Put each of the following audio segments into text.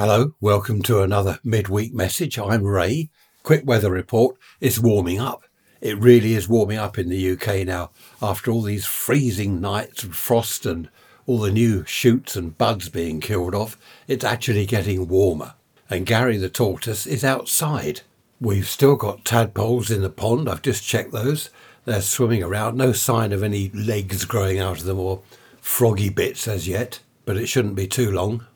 Hello, welcome to another midweek message. I'm Ray. Quick weather report. It's warming up. It really is warming up in the UK now after all these freezing nights and frost and all the new shoots and buds being killed off. It's actually getting warmer. And Gary the tortoise is outside. We've still got tadpoles in the pond. I've just checked those. They're swimming around. No sign of any legs growing out of them or froggy bits as yet, but it shouldn't be too long.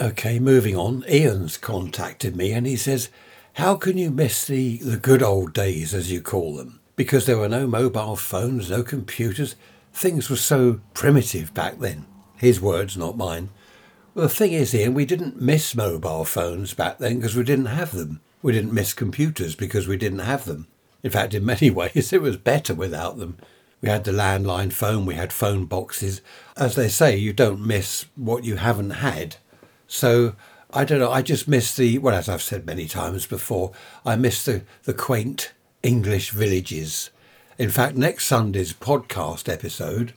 Okay, moving on. Ian's contacted me and he says, How can you miss the, the good old days, as you call them? Because there were no mobile phones, no computers. Things were so primitive back then. His words, not mine. Well, the thing is, Ian, we didn't miss mobile phones back then because we didn't have them. We didn't miss computers because we didn't have them. In fact, in many ways, it was better without them. We had the landline phone, we had phone boxes. As they say, you don't miss what you haven't had. So I don't know. I just miss the well, as I've said many times before, I miss the the quaint English villages. In fact, next Sunday's podcast episode,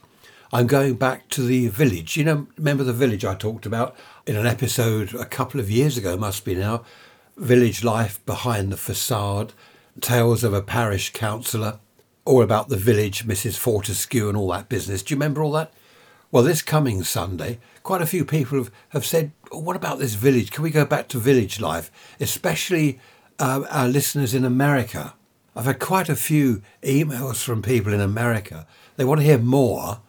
I'm going back to the village. You know, remember the village I talked about in an episode a couple of years ago, must be now. Village life behind the facade, tales of a parish councillor, all about the village, Mrs. Fortescue, and all that business. Do you remember all that? Well, this coming Sunday, quite a few people have, have said, What about this village? Can we go back to village life? Especially uh, our listeners in America. I've had quite a few emails from people in America. They want to hear more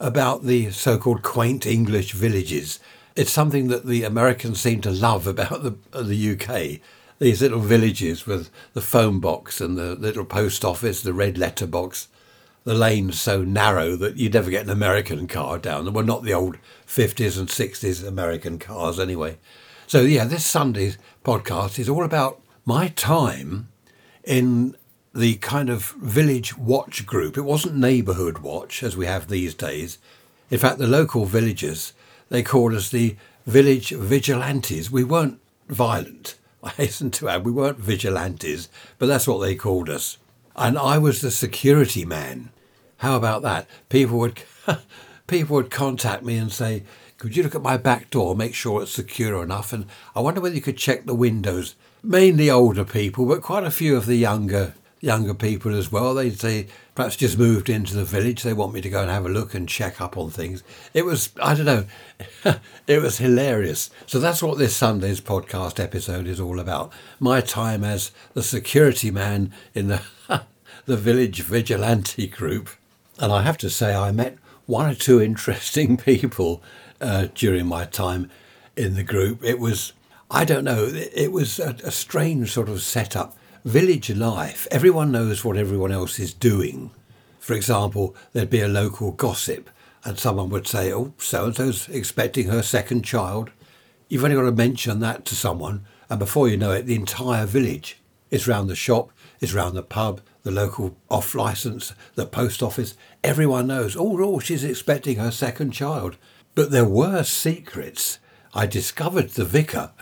about the so called quaint English villages. It's something that the Americans seem to love about the, the UK. These little villages with the phone box and the little post office, the red letter box the lanes so narrow that you'd never get an American car down. Well, not the old 50s and 60s American cars, anyway. So, yeah, this Sunday's podcast is all about my time in the kind of village watch group. It wasn't neighbourhood watch as we have these days. In fact, the local villagers, they called us the village vigilantes. We weren't violent, I hasten to add. We weren't vigilantes, but that's what they called us. And I was the security man. How about that? People would people would contact me and say, "Could you look at my back door, make sure it's secure enough?" And I wonder whether you could check the windows. Mainly older people, but quite a few of the younger younger people as well. They'd say perhaps just moved into the village. They want me to go and have a look and check up on things. It was I don't know, it was hilarious. So that's what this Sunday's podcast episode is all about. My time as the security man in the the village vigilante group. And I have to say, I met one or two interesting people uh, during my time in the group. It was, I don't know, it was a, a strange sort of setup. Village life, everyone knows what everyone else is doing. For example, there'd be a local gossip, and someone would say, Oh, so and so's expecting her second child. You've only got to mention that to someone, and before you know it, the entire village is round the shop, is round the pub, the local off licence, the post office. Everyone knows, oh, oh, she's expecting her second child. But there were secrets. I discovered the vicar.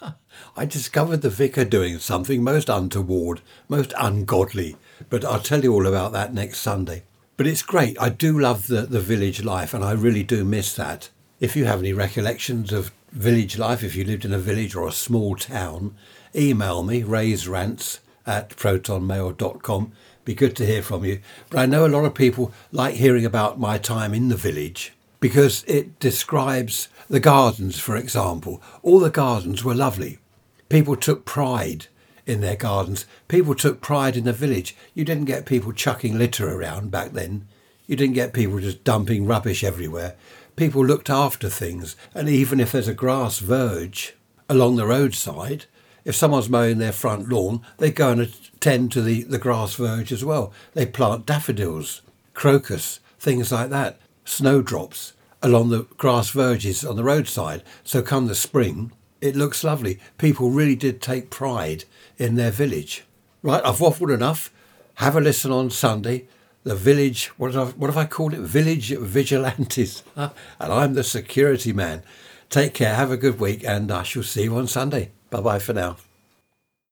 I discovered the vicar doing something most untoward, most ungodly. But I'll tell you all about that next Sunday. But it's great. I do love the, the village life, and I really do miss that. If you have any recollections of village life, if you lived in a village or a small town, email me, Ray's Rants at protonmail.com. Be good to hear from you. But I know a lot of people like hearing about my time in the village because it describes the gardens, for example. All the gardens were lovely. People took pride in their gardens. People took pride in the village. You didn't get people chucking litter around back then. You didn't get people just dumping rubbish everywhere. People looked after things. And even if there's a grass verge along the roadside, if someone's mowing their front lawn, they go and attend to the, the grass verge as well. They plant daffodils, crocus, things like that, snowdrops along the grass verges on the roadside. So come the spring, it looks lovely. People really did take pride in their village. Right, I've waffled enough. Have a listen on Sunday. The village, what have, I, what have I called it? Village Vigilantes. and I'm the security man. Take care, have a good week, and I shall see you on Sunday. Bye bye for now.